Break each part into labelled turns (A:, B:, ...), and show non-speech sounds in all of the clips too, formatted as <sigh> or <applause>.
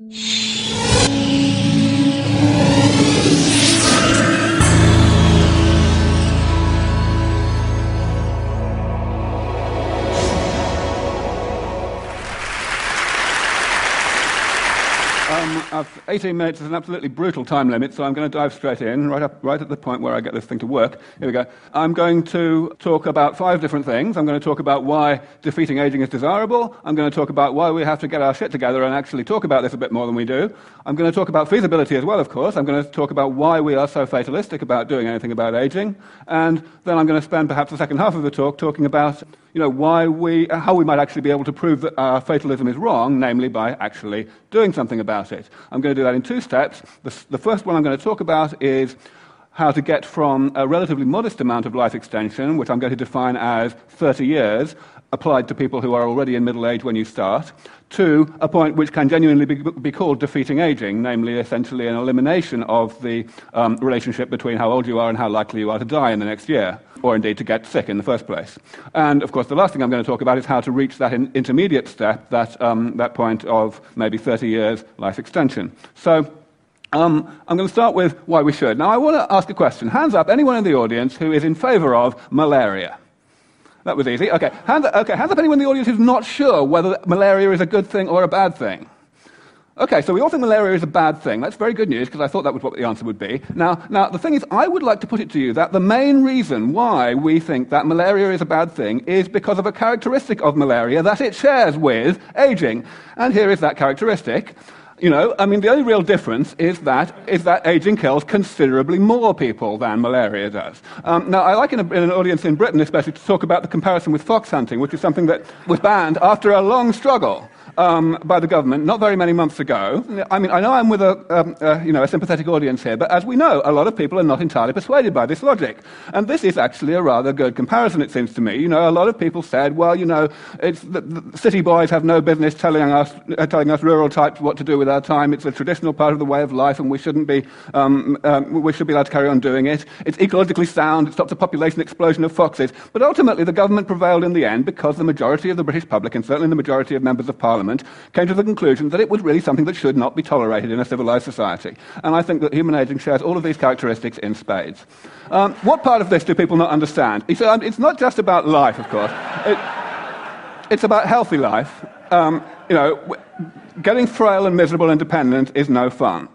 A: Um, 18 minutes is an absolutely brutal time limit, so I'm going to dive straight in, right, up, right at the point where I get this thing to work. Here we go. I'm going to talk about five different things. I'm going to talk about why defeating aging is desirable. I'm going to talk about why we have to get our shit together and actually talk about this a bit more than we do. I'm going to talk about feasibility as well, of course. I'm going to talk about why we are so fatalistic about doing anything about aging. And then I'm going to spend perhaps the second half of the talk talking about you know, why we, how we might actually be able to prove that our fatalism is wrong, namely by actually doing something about it. I'm going to do that in two steps. The, the first one I'm going to talk about is how to get from a relatively modest amount of life extension, which I'm going to define as 30 years, applied to people who are already in middle age when you start, to a point which can genuinely be, be called defeating aging, namely essentially an elimination of the um, relationship between how old you are and how likely you are to die in the next year, or indeed to get sick in the first place. And of course, the last thing I'm going to talk about is how to reach that in, intermediate step, that, um, that point of maybe 30 years life extension. So, um, I'm going to start with why we should. Now, I want to ask a question. Hands up, anyone in the audience who is in favor of malaria? That was easy. Okay. Hands, okay. Hands up anyone in the audience who's not sure whether malaria is a good thing or a bad thing. Okay, so we all think malaria is a bad thing. That's very good news because I thought that was what the answer would be. Now, now, the thing is, I would like to put it to you that the main reason why we think that malaria is a bad thing is because of a characteristic of malaria that it shares with aging. And here is that characteristic. You know, I mean, the only real difference is that, is that aging kills considerably more people than malaria does. Um, now, I like in, a, in, an audience in Britain, especially, to talk about the comparison with fox hunting, which is something that was banned after a long struggle um, by the government not very many months ago. I mean, I know I'm with a, um, you know, a sympathetic audience here, but as we know, a lot of people are not entirely persuaded by this logic. And this is actually a rather good comparison, it seems to me. You know, a lot of people said, well, you know, it's the, the city boys have no business telling us, uh, telling us rural types what to do with our time. It's a traditional part of the way of life, and we shouldn't be, um, um, we should be allowed to carry on doing it. It's ecologically sound. It stops a population explosion of foxes. But ultimately, the government prevailed in the end because the majority of the British public, and certainly the majority of members of Parliament, Came to the conclusion that it was really something that should not be tolerated in a civilized society. And I think that human aging shares all of these characteristics in spades. Um, what part of this do people not understand? See, um, it's not just about life, of course. It, it's about healthy life. Um, you know, getting frail and miserable and dependent is no fun.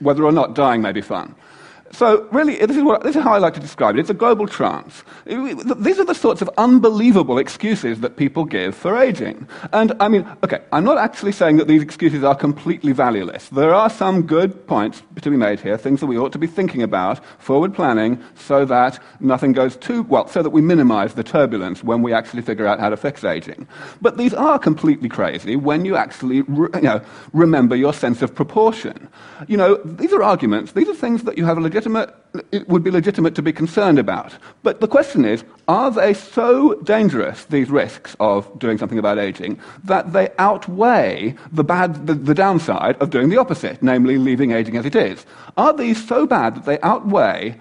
A: Whether or not dying may be fun. So, really, this is, what, this is how I like to describe it. It's a global trance. These are the sorts of unbelievable excuses that people give for aging. And, I mean, okay, I'm not actually saying that these excuses are completely valueless. There are some good points to be made here, things that we ought to be thinking about, forward planning, so that nothing goes too, well, so that we minimize the turbulence when we actually figure out how to fix aging. But these are completely crazy when you actually, you know, remember your sense of proportion. You know, these are arguments, these are things that you have a legit legitimate, it would be legitimate to be concerned about. But the question is, are they so dangerous, these risks of doing something about aging, that they outweigh the, bad, the, the downside of doing the opposite, namely leaving aging as it is? Are these so bad that they outweigh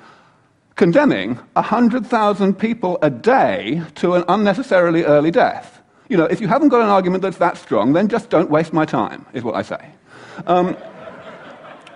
A: condemning 100,000 people a day to an unnecessarily early death? You know, if you haven't got an argument that's that strong, then just don't waste my time, is what I say. Um,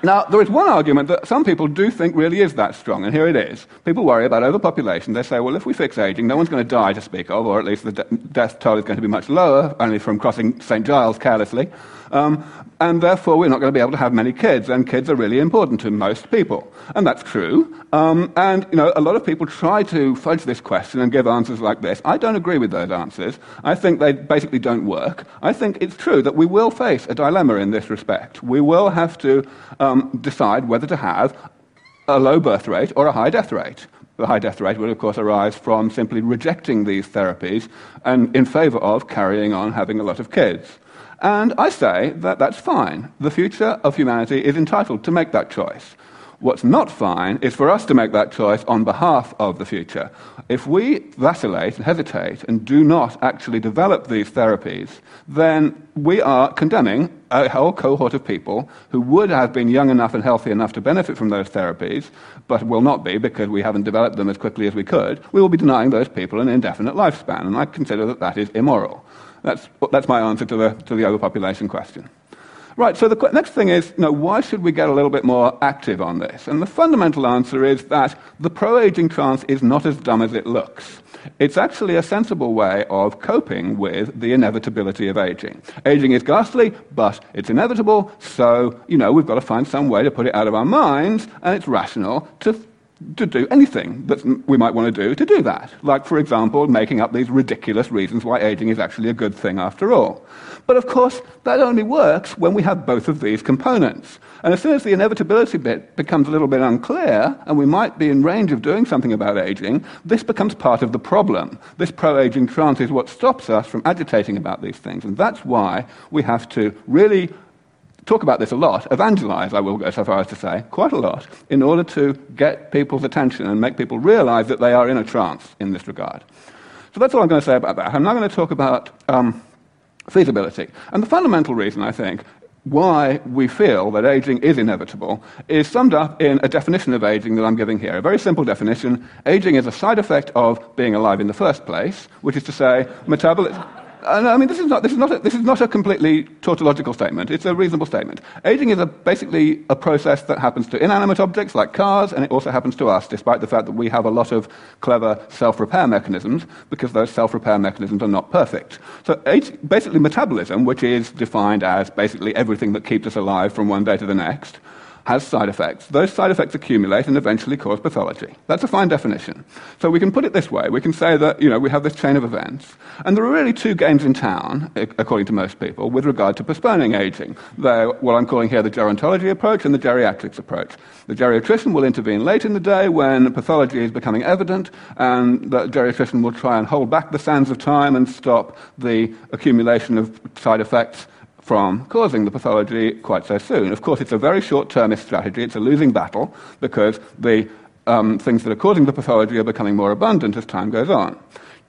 A: now, there is one argument that some people do think really is that strong, and here it is. People worry about overpopulation. They say, well, if we fix aging, no one's going to die to speak of, or at least the de- death toll is going to be much lower, only from crossing St. Giles carelessly. Um, and therefore, we're not going to be able to have many kids, and kids are really important to most people. And that's true. Um, and, you know, a lot of people try to fudge this question and give answers like this. I don't agree with those answers. I think they basically don't work. I think it's true that we will face a dilemma in this respect. We will have to um, decide whether to have a low birth rate or a high death rate. The high death rate will, of course, arise from simply rejecting these therapies and in favor of carrying on having a lot of kids. And I say that that's fine. The future of humanity is entitled to make that choice. What's not fine is for us to make that choice on behalf of the future. If we vacillate and hesitate and do not actually develop these therapies, then we are condemning a whole cohort of people who would have been young enough and healthy enough to benefit from those therapies, but will not be because we haven't developed them as quickly as we could. We will be denying those people an indefinite lifespan, and I consider that that is immoral. That's, that's my answer to the, to the overpopulation question. Right, so the next thing is, you know, why should we get a little bit more active on this? And the fundamental answer is that the pro-aging trance is not as dumb as it looks. It's actually a sensible way of coping with the inevitability of aging. Aging is ghastly, but it's inevitable, so, you know, we've got to find some way to put it out of our minds, and it's rational to to do anything that we might want to do to do that. Like, for example, making up these ridiculous reasons why aging is actually a good thing after all. But of course, that only works when we have both of these components. And as soon as the inevitability bit becomes a little bit unclear, and we might be in range of doing something about aging, this becomes part of the problem. This pro aging trance is what stops us from agitating about these things. And that's why we have to really talk about this a lot, evangelize, I will go so far as to say, quite a lot, in order to get people's attention and make people realize that they are in a trance in this regard. So that's all I'm going to say about that. I'm now going to talk about um, feasibility. And the fundamental reason, I think, why we feel that aging is inevitable is summed up in a definition of aging that I'm giving here. A very simple definition. Aging is a side effect of being alive in the first place, which is to say, metabolism. And I mean, this is not, this is not, a, this is not a completely tautological statement. It's a reasonable statement. Aging is a, basically a process that happens to inanimate objects like cars, and it also happens to us, despite the fact that we have a lot of clever self-repair mechanisms, because those self-repair mechanisms are not perfect. So age, basically metabolism, which is defined as basically everything that keeps us alive from one day to the next, has side effects. Those side effects accumulate and eventually cause pathology. That's a fine definition. So we can put it this way. We can say that, you know, we have this chain of events, and there are really two games in town, according to most people, with regard to postponing aging. They're what I'm calling here the gerontology approach and the geriatrics approach. The geriatrician will intervene late in the day when pathology is becoming evident, and the geriatrician will try and hold back the sands of time and stop the accumulation of side effects from causing the pathology quite so soon. Of course, it's a very short termist strategy, it's a losing battle because the um, things that are causing the pathology are becoming more abundant as time goes on.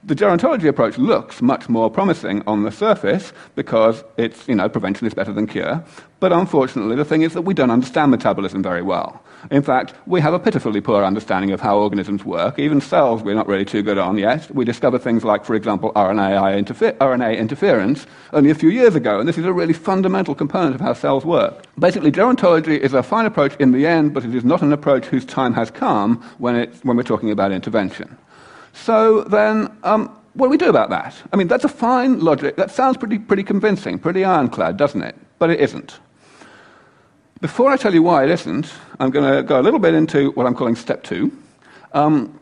A: The gerontology approach looks much more promising on the surface because it's, you know, prevention is better than cure. But unfortunately, the thing is that we don't understand metabolism very well. In fact, we have a pitifully poor understanding of how organisms work. Even cells we're not really too good on yet. We discovered things like, for example, RNA interference only a few years ago, and this is a really fundamental component of how cells work. Basically, gerontology is a fine approach in the end, but it is not an approach whose time has come when, when we're talking about intervention. So then, um, what do we do about that? I mean, that's a fine logic. That sounds pretty, pretty convincing, pretty ironclad, doesn't it? But it isn't. Before I tell you why it isn't, I'm going to go a little bit into what I'm calling step two. Um,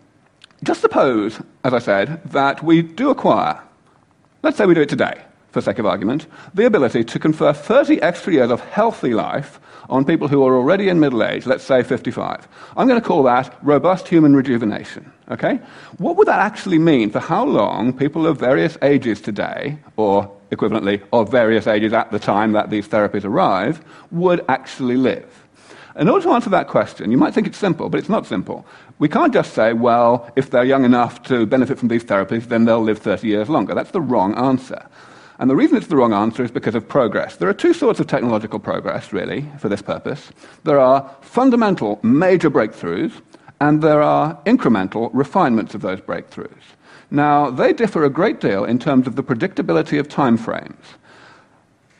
A: just suppose, as I said, that we do acquire, let's say we do it today, for sake of argument, the ability to confer 30 extra years of healthy life on people who are already in middle age, let's say 55. I'm going to call that robust human rejuvenation. Okay? What would that actually mean for how long people of various ages today, or equivalently of various ages at the time that these therapies arrive, would actually live? In order to answer that question, you might think it's simple, but it's not simple. We can't just say, well, if they're young enough to benefit from these therapies, then they'll live 30 years longer. That's the wrong answer. And the reason it's the wrong answer is because of progress. There are two sorts of technological progress, really, for this purpose. There are fundamental major breakthroughs, and there are incremental refinements of those breakthroughs. Now, they differ a great deal in terms of the predictability of time frames.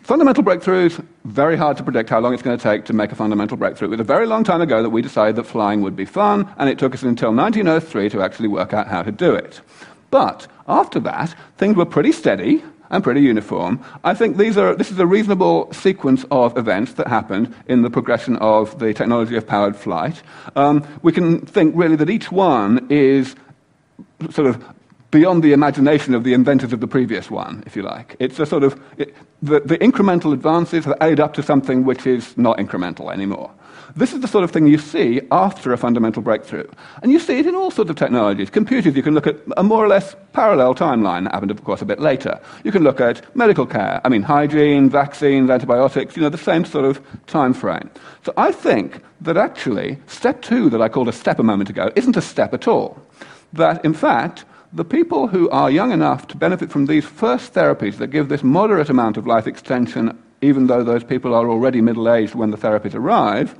A: Fundamental breakthroughs, very hard to predict how long it's going to take to make a fundamental breakthrough. It was a very long time ago that we decided that flying would be fun, and it took us until 1903 to actually work out how to do it. But after that, things were pretty steady, and pretty uniform. I think these are, this is a reasonable sequence of events that happened in the progression of the technology of powered flight. Um, we can think really that each one is sort of beyond the imagination of the inventors of the previous one, if you like. It's a sort of, it, the, the incremental advances have added up to something which is not incremental anymore. This is the sort of thing you see after a fundamental breakthrough. And you see it in all sorts of technologies. Computers, you can look at a more or less parallel timeline that happened, of course, a bit later. You can look at medical care, I mean, hygiene, vaccines, antibiotics, you know, the same sort of time frame. So I think that actually, step two, that I called a step a moment ago, isn't a step at all. That, in fact, the people who are young enough to benefit from these first therapies that give this moderate amount of life extension, even though those people are already middle aged when the therapies arrive,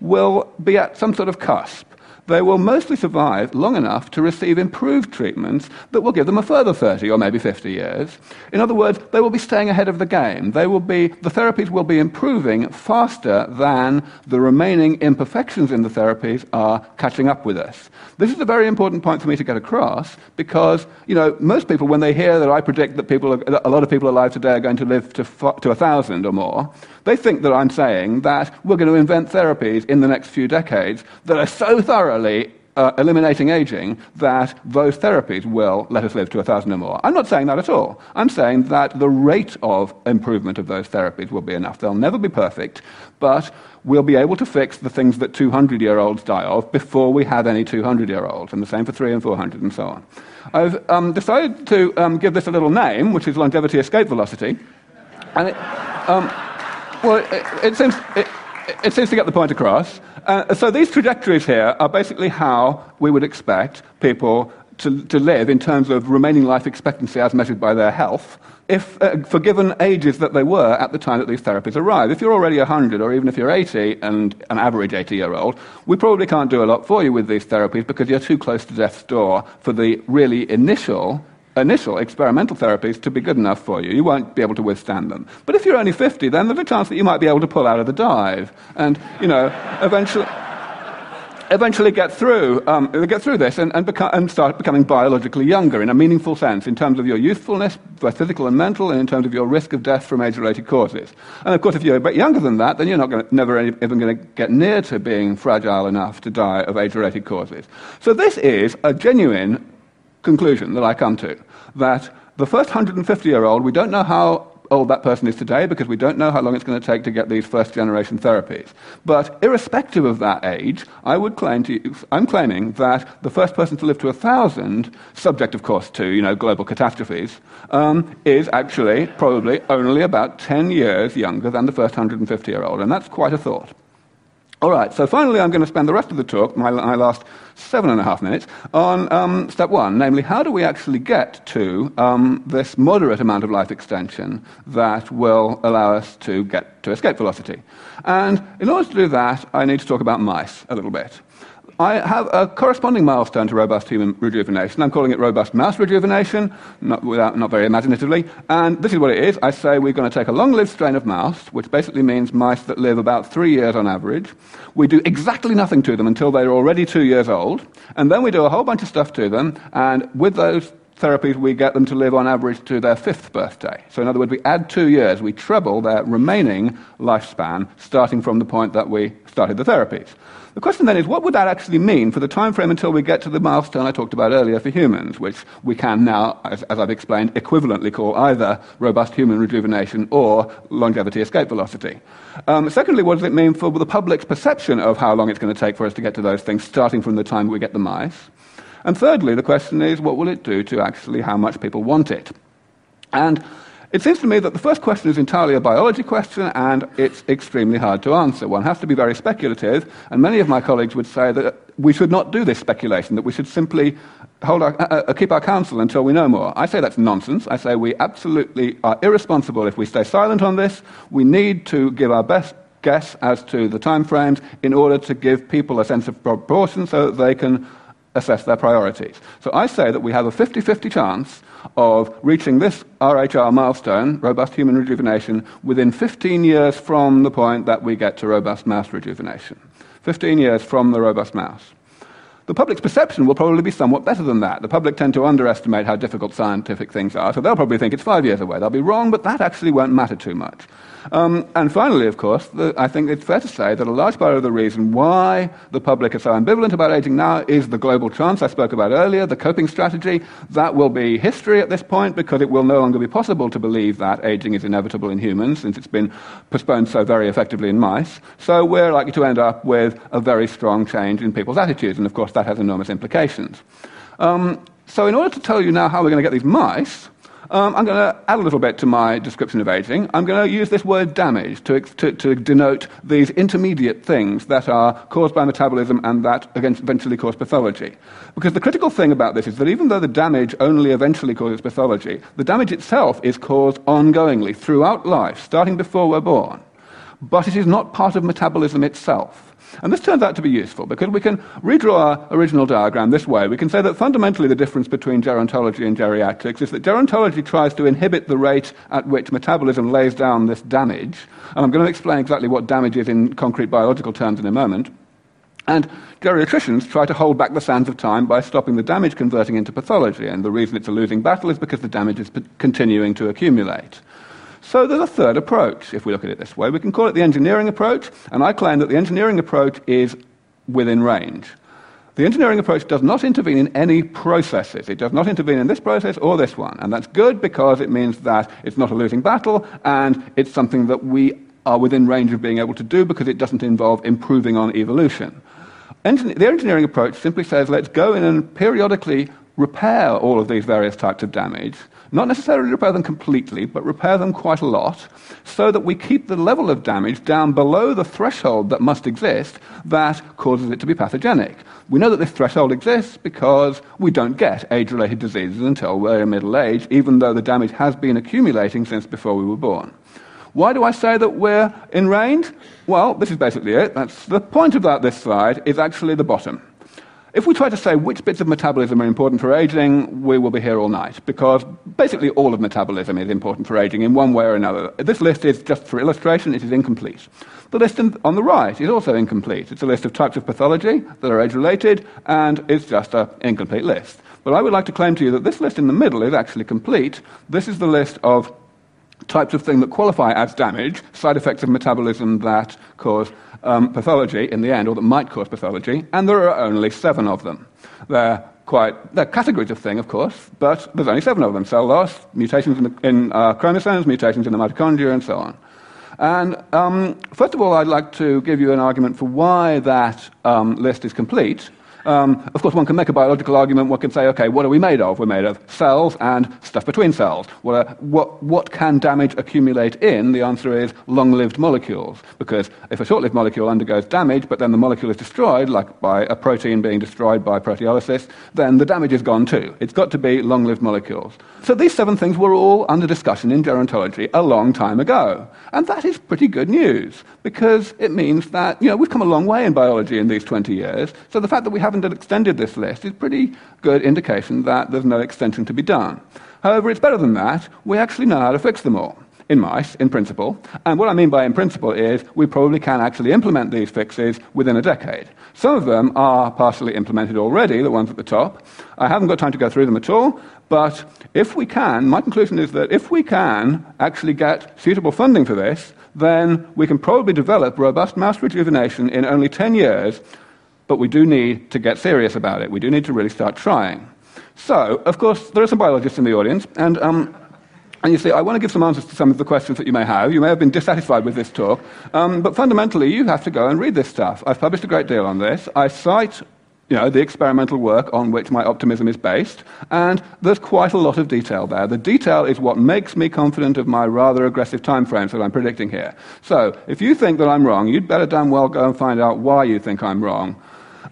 A: will be at some sort of cusp. They will mostly survive long enough to receive improved treatments that will give them a further 30 or maybe 50 years. In other words, they will be staying ahead of the game. They will be, the therapies will be improving faster than the remaining imperfections in the therapies are catching up with us. This is a very important point for me to get across because, you know, most people, when they hear that I predict that people, are, a lot of people alive today are going to live to, to a thousand or more, they think that I'm saying that we're going to invent therapies in the next few decades that are so thoroughly uh, eliminating aging that those therapies will let us live to a thousand or more. I'm not saying that at all. I'm saying that the rate of improvement of those therapies will be enough. They'll never be perfect, but we'll be able to fix the things that 200 year olds die of before we have any 200 year olds, and the same for 3 and 400 and so on. I've um, decided to um, give this a little name, which is longevity escape velocity. And it, um, well, it, it seems, it, it, seems to get the point across. Uh, so these trajectories here are basically how we would expect people to, to live in terms of remaining life expectancy as measured by their health if, uh, for given ages that they were at the time that these therapies arrived. If you're already 100 or even if you're 80 and an average 80 year old, we probably can't do a lot for you with these therapies because you're too close to death's door for the really initial initial experimental therapies to be good enough for you. You won't be able to withstand them. But if you're only 50, then there's a chance that you might be able to pull out of the dive and, you know, eventually. eventually get through, um, get through this and, and, and, start becoming biologically younger in a meaningful sense in terms of your youthfulness, both physical and mental, and in terms of your risk of death from age-related causes. And of course, if you're a bit younger than that, then you're not gonna, never any, even going to get near to being fragile enough to die of age-related causes. So this is a genuine conclusion that I come to that the first 150 year old, we don't know how old that person is today because we don't know how long it's going to take to get these first generation therapies. But irrespective of that age, I would claim to, I'm claiming that the first person to live to a thousand, subject of course to you know, global catastrophes, um, is actually probably only about 10 years younger than the first 150 year old. And that's quite a thought. All right, so finally, I'm going to spend the rest of the talk, my, my last seven and a half minutes, on um, step one, namely, how do we actually get to um, this moderate amount of life extension that will allow us to get to escape velocity? And in order to do that, I need to talk about mice a little bit. I have a corresponding milestone to robust human rejuvenation. I'm calling it robust mouse rejuvenation, not, without, not very imaginatively. And this is what it is. I say we're going to take a long lived strain of mouse, which basically means mice that live about three years on average. We do exactly nothing to them until they're already two years old. And then we do a whole bunch of stuff to them. And with those therapies, we get them to live on average to their fifth birthday. So, in other words, we add two years, we treble their remaining lifespan, starting from the point that we started the therapies. The question then is, what would that actually mean for the time frame until we get to the milestone I talked about earlier for humans, which we can now, as, as I've explained, equivalently call either robust human rejuvenation or longevity escape velocity? Um, secondly, what does it mean for the public's perception of how long it's going to take for us to get to those things, starting from the time we get the mice? And thirdly, the question is, what will it do to actually how much people want it? And it seems to me that the first question is entirely a biology question, and it's extremely hard to answer. One has to be very speculative, and many of my colleagues would say that we should not do this speculation, that we should simply hold our, uh, uh, keep our counsel until we know more. I say that's nonsense. I say we absolutely are irresponsible if we stay silent on this. We need to give our best guess as to the timeframes in order to give people a sense of proportion so that they can assess their priorities. So I say that we have a 50 50 chance of reaching this RHR milestone, robust human rejuvenation, within 15 years from the point that we get to robust mouse rejuvenation. 15 years from the robust mouse. The public's perception will probably be somewhat better than that. The public tend to underestimate how difficult scientific things are, so they'll probably think it's five years away. They'll be wrong, but that actually won't matter too much. Um, and finally, of course, the, I think it's fair to say that a large part of the reason why the public is so ambivalent about aging now is the global trance I spoke about earlier, the coping strategy. That will be history at this point because it will no longer be possible to believe that aging is inevitable in humans since it's been postponed so very effectively in mice. So we're likely to end up with a very strong change in people's attitudes, and of course that has enormous implications. Um, so in order to tell you now how we're going to get these mice, um, I'm going to add a little bit to my description of aging. I'm going to use this word damage to, to, to denote these intermediate things that are caused by metabolism and that eventually cause pathology. Because the critical thing about this is that even though the damage only eventually causes pathology, the damage itself is caused ongoingly throughout life, starting before we're born. but it is not part of metabolism itself. And this turns out to be useful because we can redraw our original diagram this way. We can say that fundamentally the difference between gerontology and geriatrics is that gerontology tries to inhibit the rate at which metabolism lays down this damage. And I'm going to explain exactly what damage is in concrete biological terms in a moment. And geriatricians try to hold back the sands of time by stopping the damage converting into pathology. And the reason it's a losing battle is because the damage is continuing to accumulate. So there's a third approach, if we look at it this way. We can call it the engineering approach, and I claim that the engineering approach is within range. The engineering approach does not intervene in any processes. It does not intervene in this process or this one. And that's good because it means that it's not a losing battle and it's something that we are within range of being able to do because it doesn't involve improving on evolution. Engin- the engineering approach simply says let's go in and periodically repair all of these various types of damage not necessarily repair them completely, but repair them quite a lot, so that we keep the level of damage down below the threshold that must exist that causes it to be pathogenic. We know that this threshold exists because we don't get age related diseases until we're in middle age, even though the damage has been accumulating since before we were born. Why do I say that we're in range? Well, this is basically it. That's the point about this slide is actually the bottom. If we try to say which bits of metabolism are important for aging, we will be here all night, because basically all of metabolism is important for aging in one way or another. This list is just for illustration, it is incomplete. The list on the right is also incomplete. It's a list of types of pathology that are age related, and it's just an incomplete list. But I would like to claim to you that this list in the middle is actually complete. This is the list of types of thing that qualify as damage, side effects of metabolism that cause um, pathology in the end, or that might cause pathology, and there are only seven of them. They're quite, they're categories of thing, of course, but there's only seven of them. Cell loss, mutations in, the, in uh, chromosomes, mutations in the mitochondria, and so on. And um, first of all, I'd like to give you an argument for why that um, list is complete, um, of course, one can make a biological argument. One can say, okay, what are we made of? We're made of cells and stuff between cells. What, are, what, what can damage accumulate in? The answer is long lived molecules. Because if a short lived molecule undergoes damage, but then the molecule is destroyed, like by a protein being destroyed by proteolysis, then the damage is gone too. It's got to be long lived molecules. So these seven things were all under discussion in gerontology a long time ago. And that is pretty good news, because it means that you know, we've come a long way in biology in these 20 years. So the fact that we have haven't extended this list is pretty good indication that there's no extension to be done. However, it's better than that. We actually know how to fix them all in mice, in principle. And what I mean by in principle is we probably can actually implement these fixes within a decade. Some of them are partially implemented already, the ones at the top. I haven't got time to go through them at all, but if we can, my conclusion is that if we can actually get suitable funding for this, then we can probably develop robust mouse rejuvenation in only 10 years but we do need to get serious about it. We do need to really start trying. So, of course, there are some biologists in the audience, and, um, and you see, I want to give some answers to some of the questions that you may have. You may have been dissatisfied with this talk, um, but fundamentally, you have to go and read this stuff. I've published a great deal on this. I cite you know, the experimental work on which my optimism is based, and there's quite a lot of detail there. The detail is what makes me confident of my rather aggressive timeframes that I'm predicting here. So, if you think that I'm wrong, you'd better damn well go and find out why you think I'm wrong.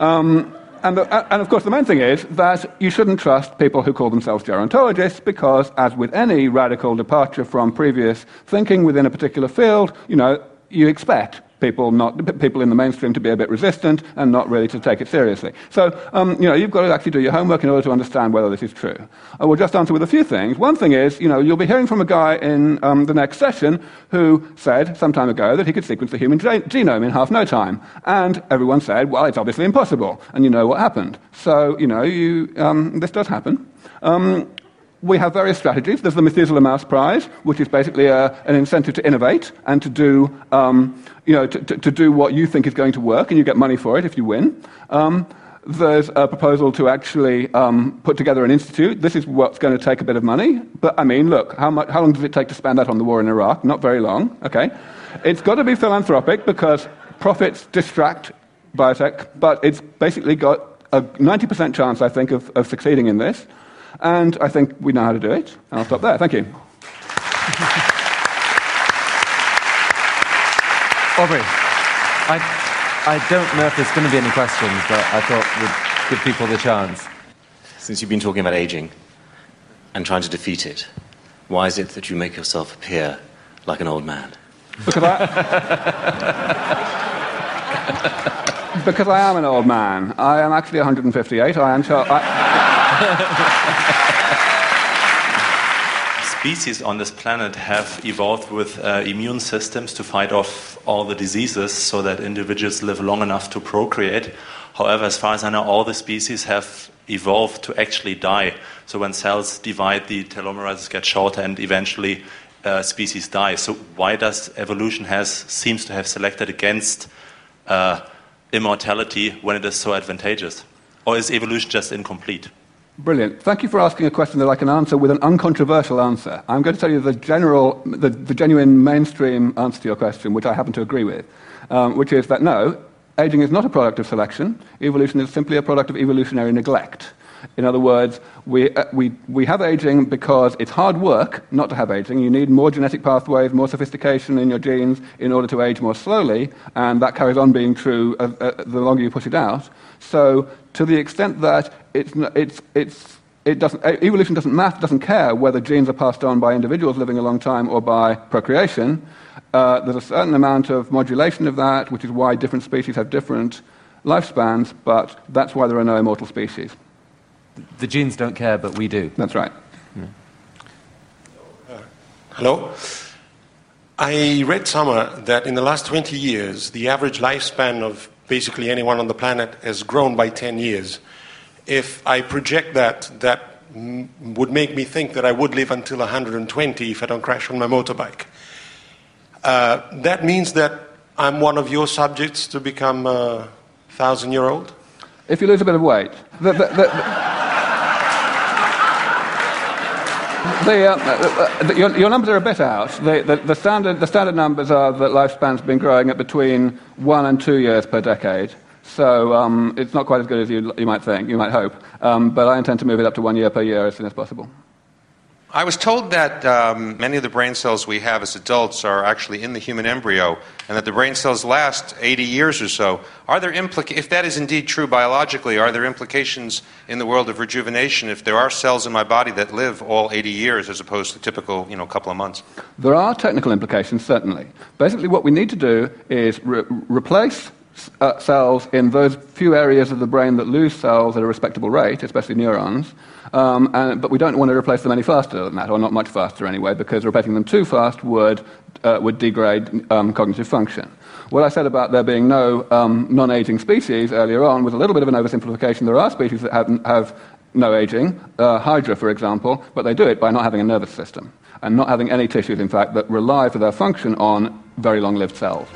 A: Um, and, the, and, of course, the main thing is that you shouldn't trust people who call themselves gerontologists because, as with any radical departure from previous thinking within a particular field, you know, you expect people, not, people in the mainstream to be a bit resistant and not really to take it seriously. So, um, you know, you've got to actually do your homework in order to understand whether this is true. I will just answer with a few things. One thing is, you know, you'll be hearing from a guy in um, the next session who said some time ago that he could sequence the human genome in half no time. And everyone said, well, it's obviously impossible. And you know what happened. So, you know, you, um, this does happen. Um, we have various strategies. There's the Methuselah Mouse Prize, which is basically a, an incentive to innovate and to do, um, you know, to, to, to, do what you think is going to work, and you get money for it if you win. Um, there's a proposal to actually um, put together an institute. This is what's going to take a bit of money. But I mean, look, how, much, how long does it take to spend that on the war in Iraq? Not very long, okay? It's got to be philanthropic because profits distract biotech, but it's basically got a 90% chance, I think, of, of succeeding in this. And I think we know how to do it. And I'll stop there. Thank you.
B: Aubrey, I, I don't know if there's going to be any questions, but I thought we'd give people the chance.
C: Since you've been talking about aging and trying to defeat it, why is it that you make yourself appear like an old man?
A: Because I, <laughs> because I am an old man. I am actually 158. I am. Char- I <laughs>
D: Species on this planet have evolved with uh, immune systems to fight off all the diseases so that individuals live long enough to procreate. However, as far as I know, all the species have evolved to actually die. So when cells divide, the telomeres get shorter and eventually uh, species die. So why does evolution has seems to have selected against uh, immortality when it is so advantageous? Or is evolution just incomplete?
A: Brilliant. Thank you for asking a question that I can answer with an uncontroversial answer. I'm going to tell you the general, the, the genuine mainstream answer to your question, which I happen to agree with, um, which is that no, aging is not a product of selection. Evolution is simply a product of evolutionary neglect. In other words, we, uh, we, we have aging because it's hard work not to have aging. You need more genetic pathways, more sophistication in your genes in order to age more slowly, and that carries on being true uh, uh, the longer you push it out. So, to the extent that it's, it's, it's, it doesn't, evolution doesn't matter, doesn't care whether genes are passed on by individuals living a long time or by procreation. Uh, there's a certain amount of modulation of that, which is why different species have different lifespans, but that's why there are no immortal species.
B: The genes don't care, but we do.
A: That's right.
E: Uh, hello? I read somewhere that in the last 20 years, the average lifespan of basically anyone on the planet has grown by 10 years. If I project that, that m- would make me think that I would live until 120 if I don't crash on my motorbike. Uh, that means that I'm one of your subjects to become a thousand year old?
A: If you lose a bit of weight. The, the, the, The, uh, uh, the, your, your, numbers are a bit out. The, the, standard, the standard numbers are that lifespan's been growing at between one and two years per decade. So um, it's not quite as good as you, you might think, you might hope. Um, but I intend to move it up to one year per year as soon as possible.
F: I was told that um, many of the brain cells we have as adults are actually in the human embryo, and that the brain cells last 80 years or so. Are there implica- if that is indeed true biologically, are there implications in the world of rejuvenation if there are cells in my body that live all 80 years as opposed to typical, you know, couple of months?
A: There are technical implications, certainly. Basically, what we need to do is re- replace uh, cells in those few areas of the brain that lose cells at a respectable rate, especially neurons. Um, and, but we don't want to replace them any faster than that, or not much faster anyway, because replacing them too fast would, uh, would degrade um, cognitive function. What I said about there being no um, non aging species earlier on was a little bit of an oversimplification. There are species that have, have no aging, uh, Hydra, for example, but they do it by not having a nervous system and not having any tissues, in fact, that rely for their function on very long lived cells.